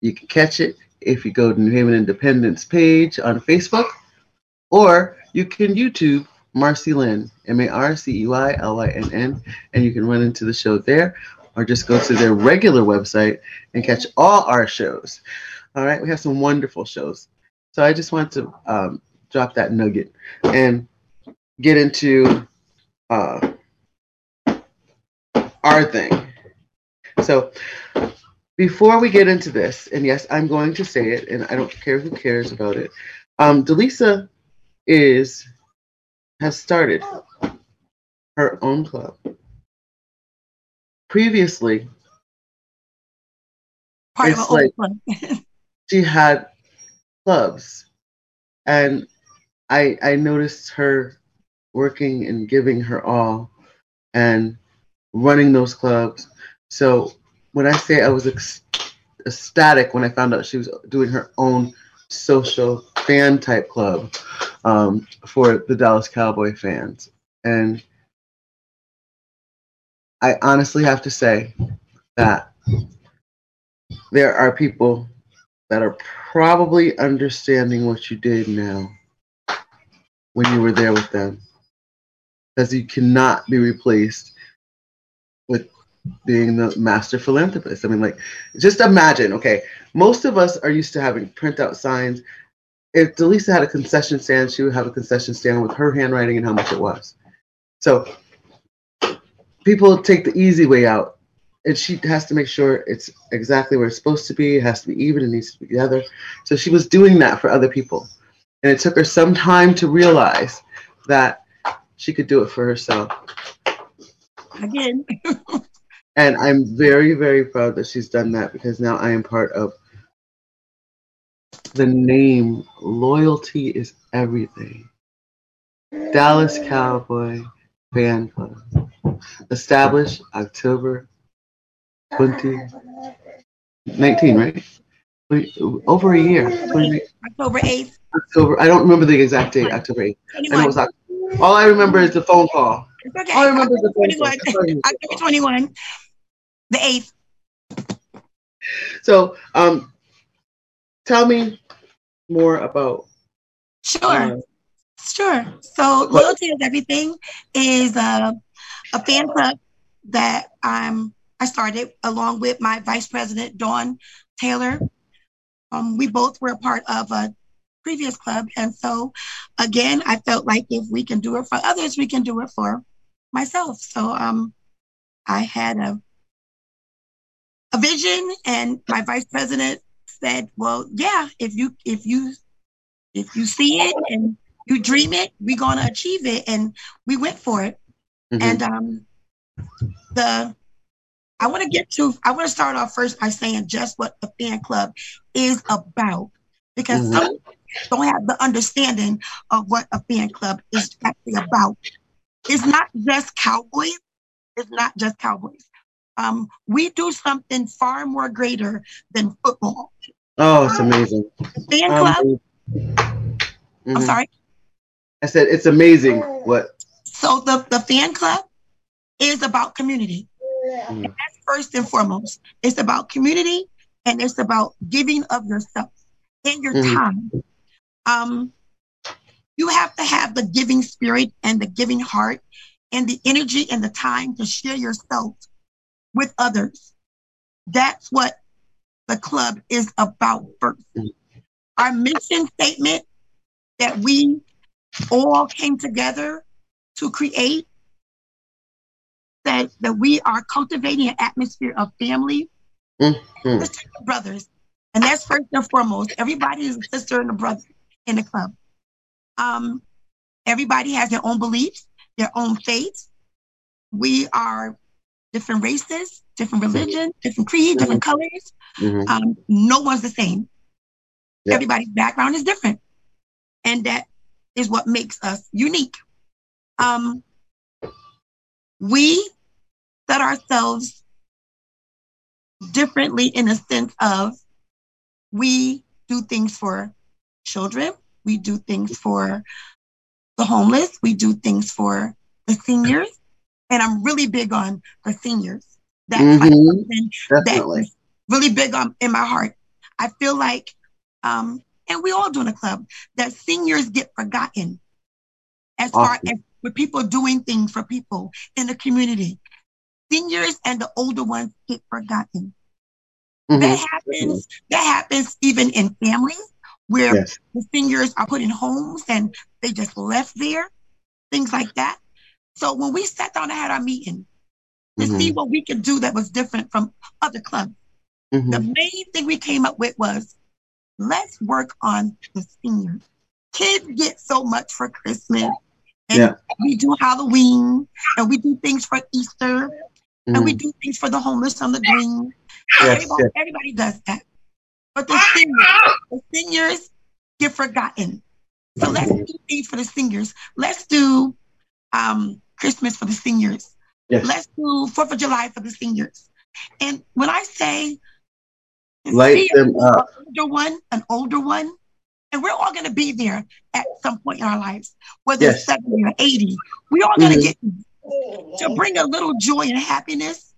Speaker 3: you can catch it if you go to New Haven Independence page on Facebook, or you can YouTube Marcey Lynn, M A R C E Y L Y N N, and you can run into the show there, or just go to their regular website and catch all our shows. All right, we have some wonderful shows. So I just want to um, drop that nugget and get into uh, our thing. So before we get into this, and yes, I'm going to say it, and I don't care who cares about it. Um, Delisa is has started her own club. Previously,
Speaker 4: Part
Speaker 3: It's like- she had clubs, and I I noticed her working and giving her all, and running those clubs. So when I say I was ec- ecstatic when I found out she was doing her own social fan type club um, for the Dallas Cowboy fans, and I honestly have to say that there are people that are probably understanding what you did now when you were there with them. Because you cannot be replaced with being the master philanthropist. I mean, like, just imagine, okay, most of us are used to having printout signs. If Delisa had a concession stand, she would have a concession stand with her handwriting and how much it was. So people take the easy way out and she has to make sure it's exactly where it's supposed to be. It has to be even. It needs to be together. So she was doing that for other people, and it took her some time to realize that she could do it for herself.
Speaker 4: Again,
Speaker 3: And I'm very, very proud that she's done that because now I am part of the name. Loyalty is everything. Dallas Cowboy Fan Club, established October 2019, right? Over a year. 20
Speaker 4: October 8th,
Speaker 3: October. I don't remember the exact date. October 8th. I know it was
Speaker 4: 21.
Speaker 3: Oct- All I remember is the phone call.
Speaker 4: It's okay.
Speaker 3: All I remember is the phone
Speaker 4: October
Speaker 3: call.
Speaker 4: 21. October 21, the 8th.
Speaker 3: So, um, tell me more about.
Speaker 4: Sure.
Speaker 3: uh,
Speaker 4: Sure. So loyalty is everything is a, a fan club that um I started along with my vice president Dawn Taylor. Um, we both were a part of a previous club, and so again, I felt like if we can do it for others, we can do it for myself. So um, I had a a vision, and my vice president said, "Well, yeah, if you if you if you see it and you dream it, we're gonna achieve it. And we went for it.
Speaker 3: Mhm.
Speaker 4: And um the I want to get to I want to start off first by saying just what the fan club is about. Because
Speaker 3: Mhm.
Speaker 4: some don't have the understanding of what a fan club is actually about. It's not just cowboys, it's not just cowboys. Um, we do something far more greater than football.
Speaker 3: oh, it's amazing.
Speaker 4: Fan club,
Speaker 3: Um,
Speaker 4: I'm
Speaker 3: mhm.
Speaker 4: sorry.
Speaker 3: I said it's amazing what.
Speaker 4: So the, the fan club is about community.
Speaker 3: Mm.
Speaker 4: That's first and foremost. It's about community and it's about giving of yourself and your
Speaker 3: Mhm.
Speaker 4: time. Um, you have to have the giving spirit and the giving heart and the energy and the time to share yourself with others. That's what the club is about first.
Speaker 3: Mhm.
Speaker 4: Our mission statement that we all came together to create that, that we are cultivating an atmosphere of family,
Speaker 3: Mhm.
Speaker 4: sisters and brothers. And that's first and foremost. Everybody is a sister and a brother in the club. Um, everybody has their own beliefs, their own faiths. We are different races, different religion, different creed, different colors.
Speaker 3: Mhm.
Speaker 4: Um, no one's the same.
Speaker 3: Yeah.
Speaker 4: Everybody's background is different. And that is what makes us unique. Um, we set ourselves differently in the sense of we do things for children, we do things for the homeless, we do things for the seniors. And I'm really big on the seniors. That's
Speaker 3: Mhm.
Speaker 4: that
Speaker 3: Definitely.
Speaker 4: really big on in my heart. I feel like, um, and we all do in a club, that seniors get forgotten as far as with people doing things for people in the community. Seniors and the older ones get forgotten.
Speaker 3: Mhm.
Speaker 4: That happens. That happens even in families where
Speaker 3: Yes.
Speaker 4: the seniors are put in homes and they just left there, things like that. So when we sat down and had our meeting, to
Speaker 3: Mhm.
Speaker 4: see what we could do that was different from other clubs.
Speaker 3: Mhm.
Speaker 4: The main thing we came up with was let's work on the seniors. Kids get so much for Christmas. And
Speaker 3: Yeah.
Speaker 4: we do Halloween and we do things for Easter and we
Speaker 3: Mhm.
Speaker 4: do things for the homeless on the green.
Speaker 3: Yes,
Speaker 4: everybody,
Speaker 3: yes.
Speaker 4: everybody does that. But the seniors, the seniors get forgotten. So let's
Speaker 3: Mm-hmm.
Speaker 4: do things for the seniors. Let's do um, Christmas for the seniors.
Speaker 3: Yes.
Speaker 4: Let's do Fourth of July for the seniors. And when I say
Speaker 3: Light them up.
Speaker 4: an older one, an older one, and we're all going to be there at some point in our lives, whether
Speaker 3: Yes.
Speaker 4: it's 70 or 80. We're all going to
Speaker 3: Mhm.
Speaker 4: get to bring a little joy and happiness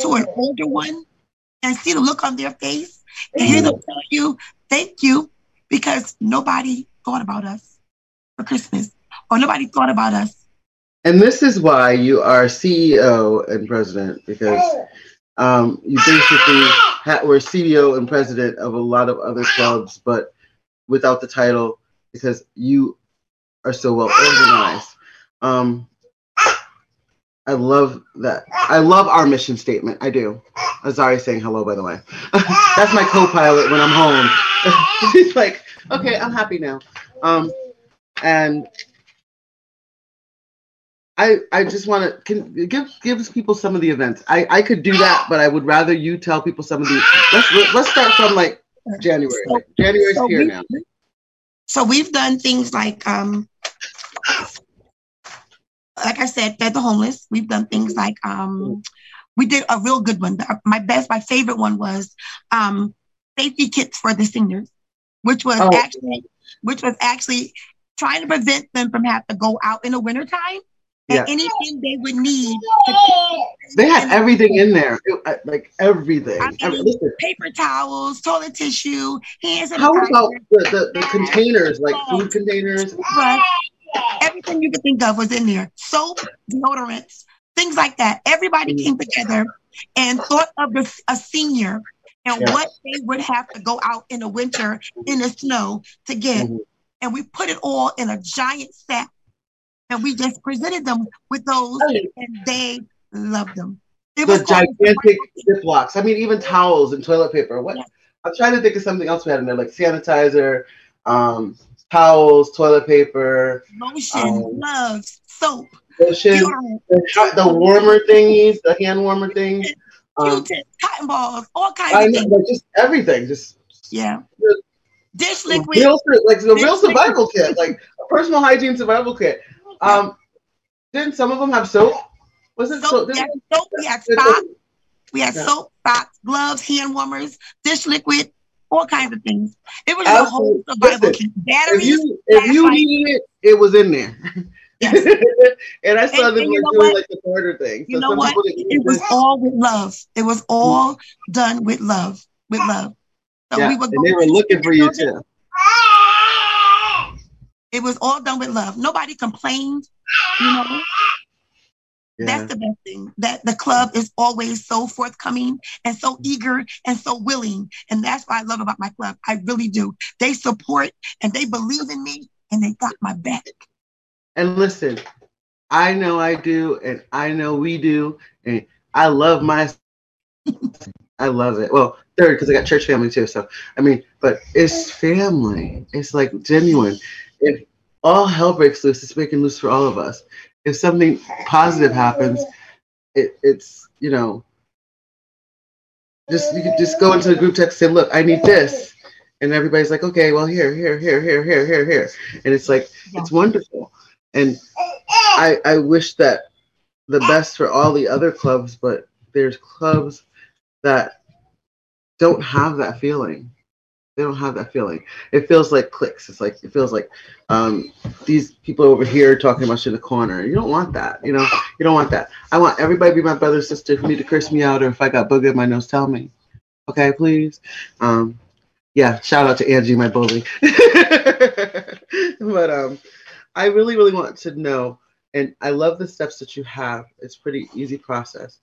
Speaker 4: to an older one and see the look on their face and hear them tell you thank you because nobody thought about us for Christmas or nobody thought about us.
Speaker 3: And this is why you are CEO and president because um, you basically ha- were CEO and president of a lot of other clubs, but without the title because you are so well organized. Um, I love that. I love our mission statement. I do. Azari's saying hello, by the way. That's my co-pilot when I'm home. He's like, okay, I'm happy now. Um, and I I just want to give gives people some of the events. I I could do that, but I would rather you tell people some of the. Let's let's start from like January. Like, January's
Speaker 4: So
Speaker 3: here
Speaker 4: we-
Speaker 3: now.
Speaker 4: So we've done things like, um, like I said, fed the homeless. We've done things like, um, we did a real good one. My best, my favorite one was um, safety kits for the seniors, which was
Speaker 3: Oh.
Speaker 4: actually, which was actually trying to prevent them from having to go out in the wintertime. And
Speaker 3: Yeah.
Speaker 4: anything they would need, to
Speaker 3: They had everything in there, It- uh, like everything.
Speaker 4: I mean,
Speaker 3: Every- listen,
Speaker 4: paper towels, toilet tissue, hand
Speaker 3: how about the, the, the containers, like food containers?
Speaker 4: but everything you could think of was in there. Soap, deodorants, things like that. Everybody came together and thought of the, a senior and
Speaker 3: Yeah.
Speaker 4: what they would have to go out in the winter in the snow to get.
Speaker 3: Mhm.
Speaker 4: And we put it all in a giant sack and we just presented them with those and they loved them. It
Speaker 3: The gigantic Ziplocs. I mean, even towels and toilet paper. What?
Speaker 4: Yeah.
Speaker 3: I'm trying to think of something else we had in there, like sanitizer, um, towels, toilet paper,
Speaker 4: lotion,
Speaker 3: Um,
Speaker 4: gloves, soap,
Speaker 3: lotion, the, the warmer thingies, the hand warmer thing. Um,
Speaker 4: cotton balls, all kinds
Speaker 3: I
Speaker 4: of
Speaker 3: know,
Speaker 4: things.
Speaker 3: like just everything, just
Speaker 4: Yeah.
Speaker 3: Good.
Speaker 4: Dish liquid.
Speaker 3: real, like the real
Speaker 4: Dish liquid.
Speaker 3: survival kit, like a personal hygiene survival kit. Um, didn't some of them have soap? Was it
Speaker 4: soap,
Speaker 3: soap?
Speaker 4: we had soap, we had socks, we had
Speaker 3: Yeah.
Speaker 4: soap, socks, gloves, hand warmers, dish liquid, all kinds of things. It was a whole survival
Speaker 3: Listen,
Speaker 4: kit.
Speaker 3: If
Speaker 4: Batteries.
Speaker 3: you if you needed it, it was in there.
Speaker 4: Yes.
Speaker 3: and I saw
Speaker 4: And-
Speaker 3: them
Speaker 4: and
Speaker 3: like doing
Speaker 4: what?
Speaker 3: like the barter thing.
Speaker 4: You know what? It was all with love. It was all done with love. With love. So
Speaker 3: yeah,
Speaker 4: we would
Speaker 3: and they were looking for you too.
Speaker 4: It was all done with love. Nobody complained. You know,
Speaker 3: Yeah.
Speaker 4: that's the best thing. That the club is always so forthcoming and so eager and so willing. And that's what I love about my club. I really do. They support and they believe in me and they got my back.
Speaker 3: And listen, I know I do, and I know we do, and I love my. I love it. Well, third because I got church family too. So I mean, but it's family. It's like genuine. If all hell breaks loose, it's breaking loose for all of us. If something positive happens, it, it's you know. Just you could just go into the group text and say, "Look, I need this," and everybody's like, "Okay, well, here, here, here, here, here, here, here," and it's like it's wonderful. And I I wish that the best for all the other clubs, but there's clubs that don't have that feeling. They don't have that feeling. It feels like clicks. It's like it feels like um, these people over here talking about shit in the corner. You don't want that. You know, you don't want that. I want everybody to be my brother, sister. If you need to curse me out or if I got booger in my nose, tell me. Okay, please. Um, yeah, shout out to Angie, my bully. but um, I really, really want to know, and I love the steps that you have. It's pretty easy process.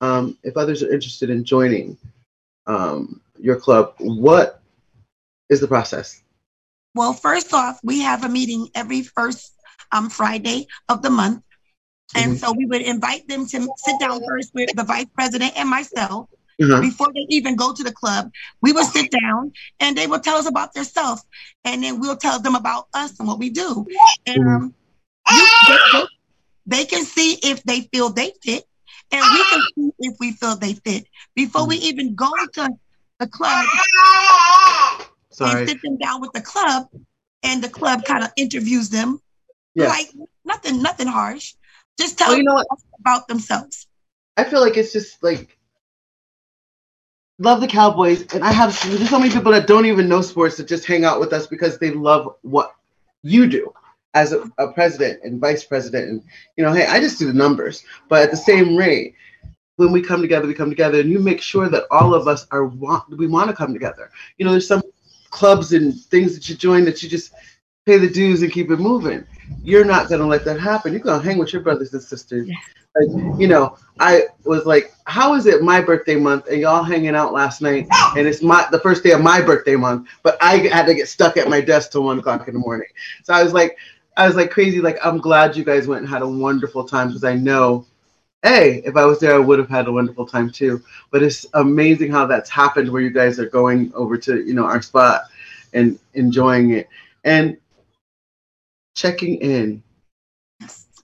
Speaker 3: Um, if others are interested in joining um, your club, what is the process?
Speaker 4: Well, first off, we have a meeting every first um, Friday of the month. And
Speaker 3: Mhm.
Speaker 4: so we would invite them to sit down first with the vice president and myself
Speaker 3: Uh-huh.
Speaker 4: before they even go to the club. We will sit down and they will tell us about themselves, and then we'll tell them about us and what we do. And
Speaker 3: Mhm.
Speaker 4: um, you, they, they- they can see if they feel they fit, and we can see if we feel they fit before we even go to the club and
Speaker 3: Sorry.
Speaker 4: sit them down with the club, and the club kind of interviews them.
Speaker 3: Yes.
Speaker 4: Like nothing, nothing harsh. Just tell
Speaker 3: Well, you know what?
Speaker 4: about themselves.
Speaker 3: I feel like it's just like love the Cowboys, and I have there's so many people that don't even know sports that just hang out with us because they love what you do as a, a president and vice president, and you know, hey, I just do the numbers, but at the same rate. When we come together, we come together, and you make sure that all of us are want we want to come together. You know, there's some clubs and things that you join that you just pay the dues and keep it moving. You're not gonna let that happen. You're gonna hang with your brothers and sisters. Like, you know, I was like, how is it my birthday month and y'all hanging out last night and it's my the first day of my birthday month, but I had to get stuck at my desk till one o'clock in the morning. So I was like, I was like crazy. Like, I'm glad you guys went and had a wonderful time because I know, hey, if I was there, I would have had a wonderful time too. But it's amazing how that's happened where you guys are going over to, you know, our spot and enjoying it and checking in.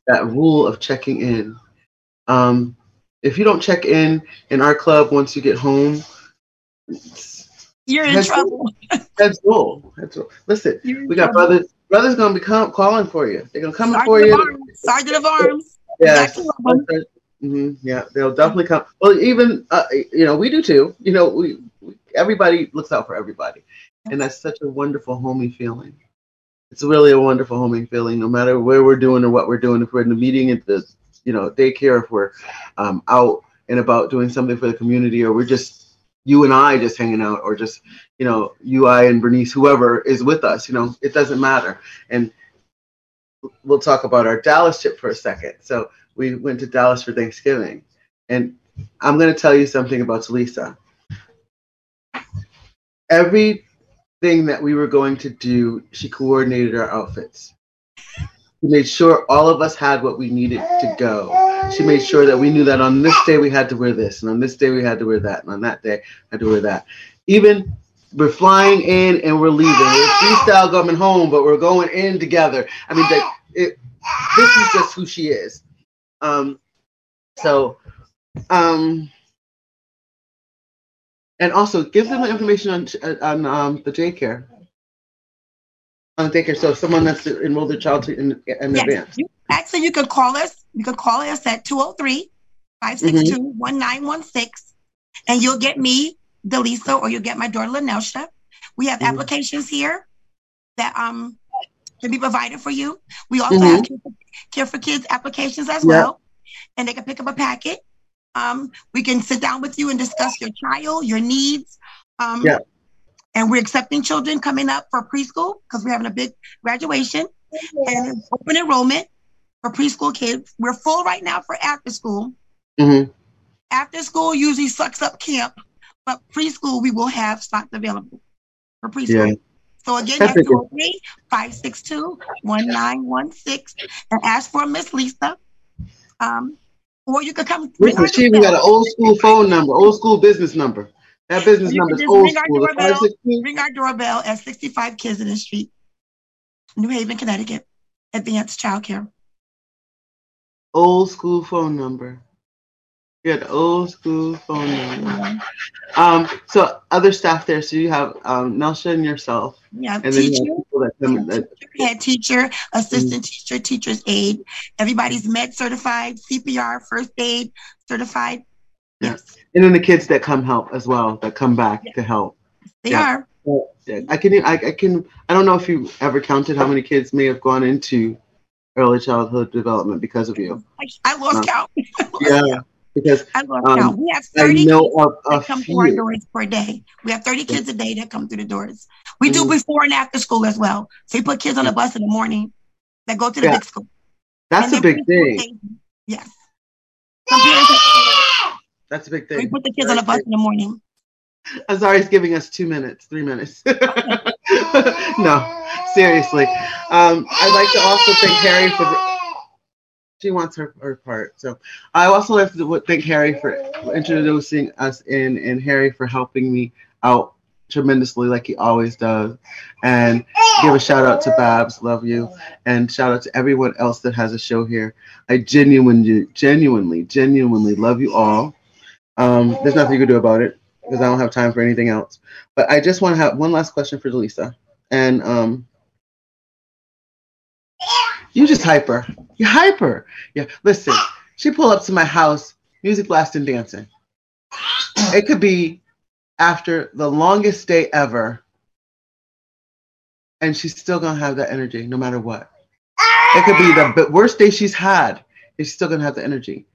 Speaker 3: That rule of checking in. Um, if you don't check in in our club once you get home,
Speaker 4: You're in
Speaker 3: That's-
Speaker 4: trouble.
Speaker 3: that's rule. That's rule. Listen, we got
Speaker 4: trouble.
Speaker 3: brothers. Brothers gonna be calling for you. They're gonna come
Speaker 4: Sergeant
Speaker 3: for you.
Speaker 4: Arms. Sergeant of Arms.
Speaker 3: Yes.
Speaker 4: Got two of them.
Speaker 3: hmm Yeah, they'll definitely come. Well, even uh, you know, we do too. You know, we, we everybody looks out for everybody, and that's such a wonderful homey feeling. It's really a wonderful homey feeling, no matter where we're doing or what we're doing. If we're in the meeting at the, you know, daycare, if we're um, out and about doing something for the community, or we're just you and I just hanging out, or just you know, you, I, and Bernice, whoever is with us. You know, it doesn't matter. And we'll talk about our Dallas trip for a second. So we went to Dallas for Thanksgiving. And I'm going to tell you something about Talisa. Everything that we were going to do, she coordinated our outfits. She made sure all of us had what we needed to go. She made sure that we knew that on this day we had to wear this, and on this day we had to wear that, and on that day I had to wear that. Even we're flying in and we're leaving. We're freestyle coming home, but we're going in together. I mean, it, this is just who she is. Um, so, um, and also give them the information on on um, the daycare. On the daycare, so someone that's enrolled their child to in, in
Speaker 4: Yes.
Speaker 3: advance.
Speaker 4: You, actually, you could call us. You could call us at 203 562 1916, and you'll get me, Delisa, or you'll get my daughter, Lanelsha. We have
Speaker 3: Mhm.
Speaker 4: applications here that um can be provided for you. We also
Speaker 3: Mhm.
Speaker 4: have Care for- Kids applications as well, and they can pick up a packet. Um, we can sit down with you and discuss your child, your needs. Um,
Speaker 3: Yeah.
Speaker 4: And we're accepting children coming up for preschool because we're having a big graduation and it's open enrollment for preschool kids. We're full right now for after school.
Speaker 3: Mhm.
Speaker 4: After school usually sucks up camp, but preschool we will have spots available for preschool. So again,
Speaker 3: That's
Speaker 4: that's
Speaker 3: a good-
Speaker 4: 203 562 1916 and ask for Miss Lisa. Um, or you could come.
Speaker 3: Listen, she even got an old school phone number, old school business number. That business number is old
Speaker 4: ring our
Speaker 3: school. The
Speaker 4: doorbell. Ring our doorbell at 65 Kensington Street, New Haven, Connecticut. Advanced Child Care.
Speaker 3: old school phone number. Yeah, the old school phone number. Um, so other staff there. So you have um, Nelsha and yourself,
Speaker 4: Yeah,
Speaker 3: and then you
Speaker 4: teacher,
Speaker 3: have people that come. That,
Speaker 4: head teacher, assistant teacher, teacher's aide. Everybody's med certified, CPR, first aid certified.
Speaker 3: Yeah.
Speaker 4: Yes,
Speaker 3: and then the kids that come help as well, that come back to help.
Speaker 4: they
Speaker 3: Yeah.
Speaker 4: are.
Speaker 3: Yeah, I can, I, I can, I don't know if you ever counted how many kids may have gone into early childhood development because of you.
Speaker 4: I, I lost count.
Speaker 3: Yeah, because
Speaker 4: I lost
Speaker 3: Um,
Speaker 4: count. We have 30 kids
Speaker 3: of
Speaker 4: that come through our doors per day. We have 30 kids a day that come through the doors. We do
Speaker 3: Mhm.
Speaker 4: before and after school as well. So we put kids on the bus in the morning that go to the
Speaker 3: Yeah.
Speaker 4: big school.
Speaker 3: That's a big thing.
Speaker 4: days. Yes. Have
Speaker 3: That's a big
Speaker 4: thing. we put the kids on the bus in the morning.
Speaker 3: Azari's giving us two minutes, three minutes. no, seriously. Um, I'd like to also thank Harry for she wants her, her part. So I also have to thank Harry for introducing us in and Harry for helping me out tremendously like he always does. And give a shout out to Babs, love you. And shout out to everyone else that has a show here. I genuinely, genuinely, genuinely love you all. Um, there's nothing you can do about it because I don't have time for anything else. But I just want to have one last question for Delisa. And um, you just hyper. You're hyper. Yeah. Listen, she pulled up to my house, music blasting, dancing. It could be after the longest day ever, and she's still gonna have that energy no matter what. It could be the worst day she's had. and She's still gonna have the energy.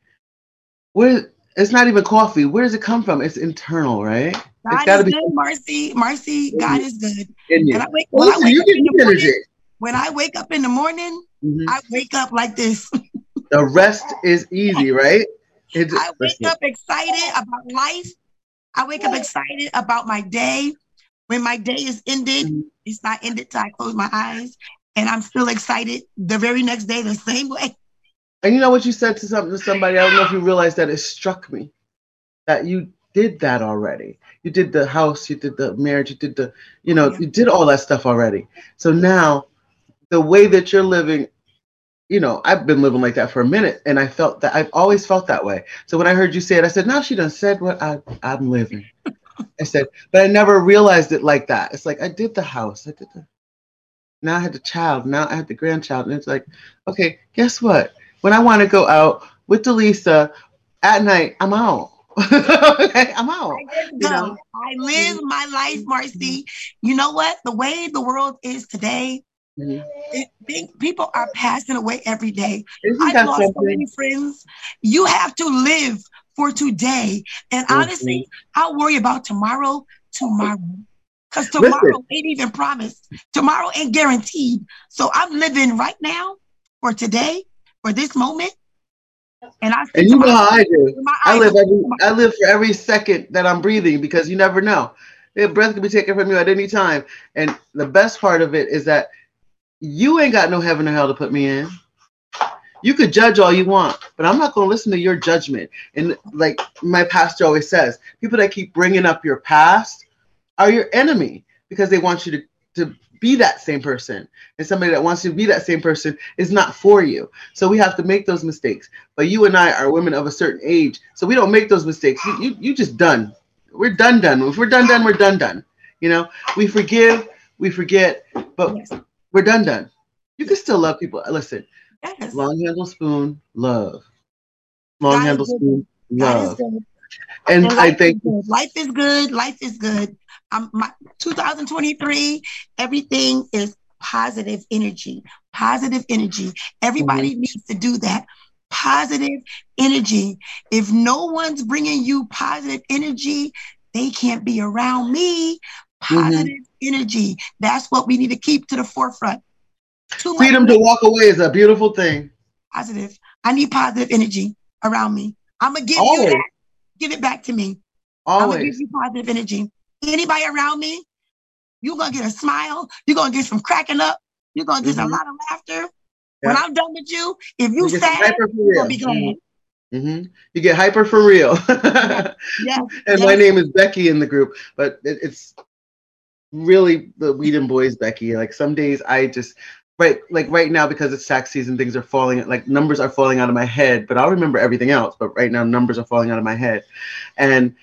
Speaker 3: Where it's not even coffee. Where does it come from? It's internal, right?
Speaker 4: God
Speaker 3: it's gotta
Speaker 4: is
Speaker 3: be
Speaker 4: good, Marcey. Marcey, God is good.
Speaker 3: you.
Speaker 4: And I wake, when, I wake
Speaker 3: you
Speaker 4: up
Speaker 3: get
Speaker 4: in the morning,
Speaker 3: energy.
Speaker 4: when I wake up in the morning,
Speaker 3: Mhm.
Speaker 4: I wake up like this.
Speaker 3: The rest is easy, right? It
Speaker 4: I wake up excited about life. I wake up excited about my day. When my day is ended,
Speaker 3: Mhm.
Speaker 4: it's not ended till I close my eyes. And I'm still excited the very next day, the same way.
Speaker 3: And you know what you said to something to somebody? I don't know if you realized that it struck me that you did that already. You did the house, you did the marriage, you did the, you know,
Speaker 4: Yeah.
Speaker 3: you did all that stuff already. So now the way that you're living, you know, I've been living like that for a minute and I felt that I've always felt that way. So when I heard you say it, I said, now she done said what I, I'm living. I said, but I never realized it like that. It's like I did the house, I did the now I had the child, now I had the grandchild, and it's like, okay, guess what? When I want to go out with Delisa at night, I'm out. okay, I'm out.
Speaker 4: I
Speaker 3: You know?
Speaker 4: I live my life, Marcey. You know what? The way the world is today, It, people are passing away every day. I've lost so many friends. You have to live for today. And
Speaker 3: Mhm.
Speaker 4: honestly, I'll worry about tomorrow, tomorrow. Because tomorrow ain't even promised. Tomorrow ain't guaranteed. So I'm living right now for today, for this moment. And I
Speaker 3: And you know how I do. I live every. I live for every second that I'm breathing because you never know. Your breath can be taken from you at any time. And the best part of it is that you ain't got no heaven or hell to put me in. You could judge all you want, but I'm not going to listen to your judgment. And like my pastor always says, people that keep bringing up your past are your enemy because they want you to, to be that same person. And somebody that wants you to be that same person is not for you. So we have to make those mistakes. But you and I are women of a certain age, so we don't make those mistakes. You, you, you just done. We're done, done. If we're done, done, we're done, done. You know, we forgive, we forget, but
Speaker 4: Yes.
Speaker 3: We're done, done. You can still love people. Listen,
Speaker 4: Yes.
Speaker 3: long handle spoon, love. Long handle spoon, love. And
Speaker 4: And
Speaker 3: I think.
Speaker 4: Life is good. Life is good. Um, my 2023, everything is positive energy. Positive energy. Everybody
Speaker 3: Mm-hmm.
Speaker 4: needs to do that. Positive energy. If no one's bringing you positive energy, they can't be around me.
Speaker 3: Mm-hmm.
Speaker 4: Positive energy. That's what we need to keep to the forefront. Too much
Speaker 3: freedom to walk away is a beautiful thing.
Speaker 4: positive. I need positive energy around me. I'm gonna give you that. Give it back to me. Always. I'm gonna give you positive energy. Anybody around me, you're gonna get a smile. You're gonna get some cracking up. You're gonna get a
Speaker 3: Mhm.
Speaker 4: lot of laughter. When I'm done with you, if you
Speaker 3: You
Speaker 4: sad, you're gonna be glad.
Speaker 3: hmm You get hyper for real.
Speaker 4: Yes.
Speaker 3: and
Speaker 4: yes.
Speaker 3: my name is Becky in the group, but it, it's really the Whedon Boys Becky. Like some days I just right like right now because it's tax season, things are falling like numbers are falling out of my head, but I'll remember everything else. But right now numbers are falling out of my head. And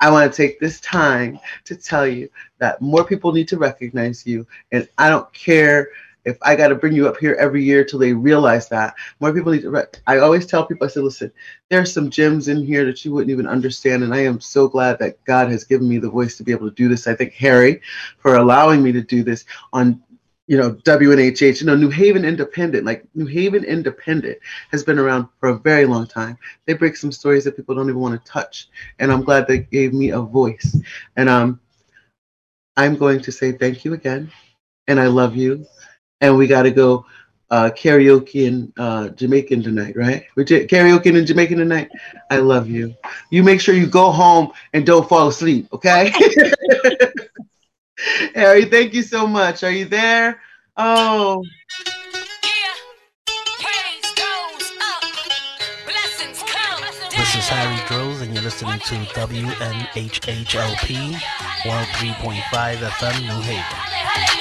Speaker 3: I want to take this time to tell you that more people need to recognize you. And I don't care if I got to bring you up here every year till they realize that. More people need to. I always tell people, I say, listen, there's some gems in here that you wouldn't even understand. And I am so glad that God has given me the voice to be able to do this. I thank Harry for allowing me to do this on, you know, WNHH. You know, New Haven Independent, like New Haven Independent has been around for a very long time. They break some stories that people don't even want to touch. And I'm glad they gave me a voice. And um, I'm going to say thank you again. And I love you. And we got to go uh, karaoke in uh, Jamaican tonight, right? We're j- karaoke in Jamaican tonight. I love you. You make sure you go home and don't fall asleep, okay? Harry, thank you so much. Are you there? Oh,
Speaker 1: up.
Speaker 5: is Harry Drills, and you're listening to WNHHLP 103.5 FM New Haven.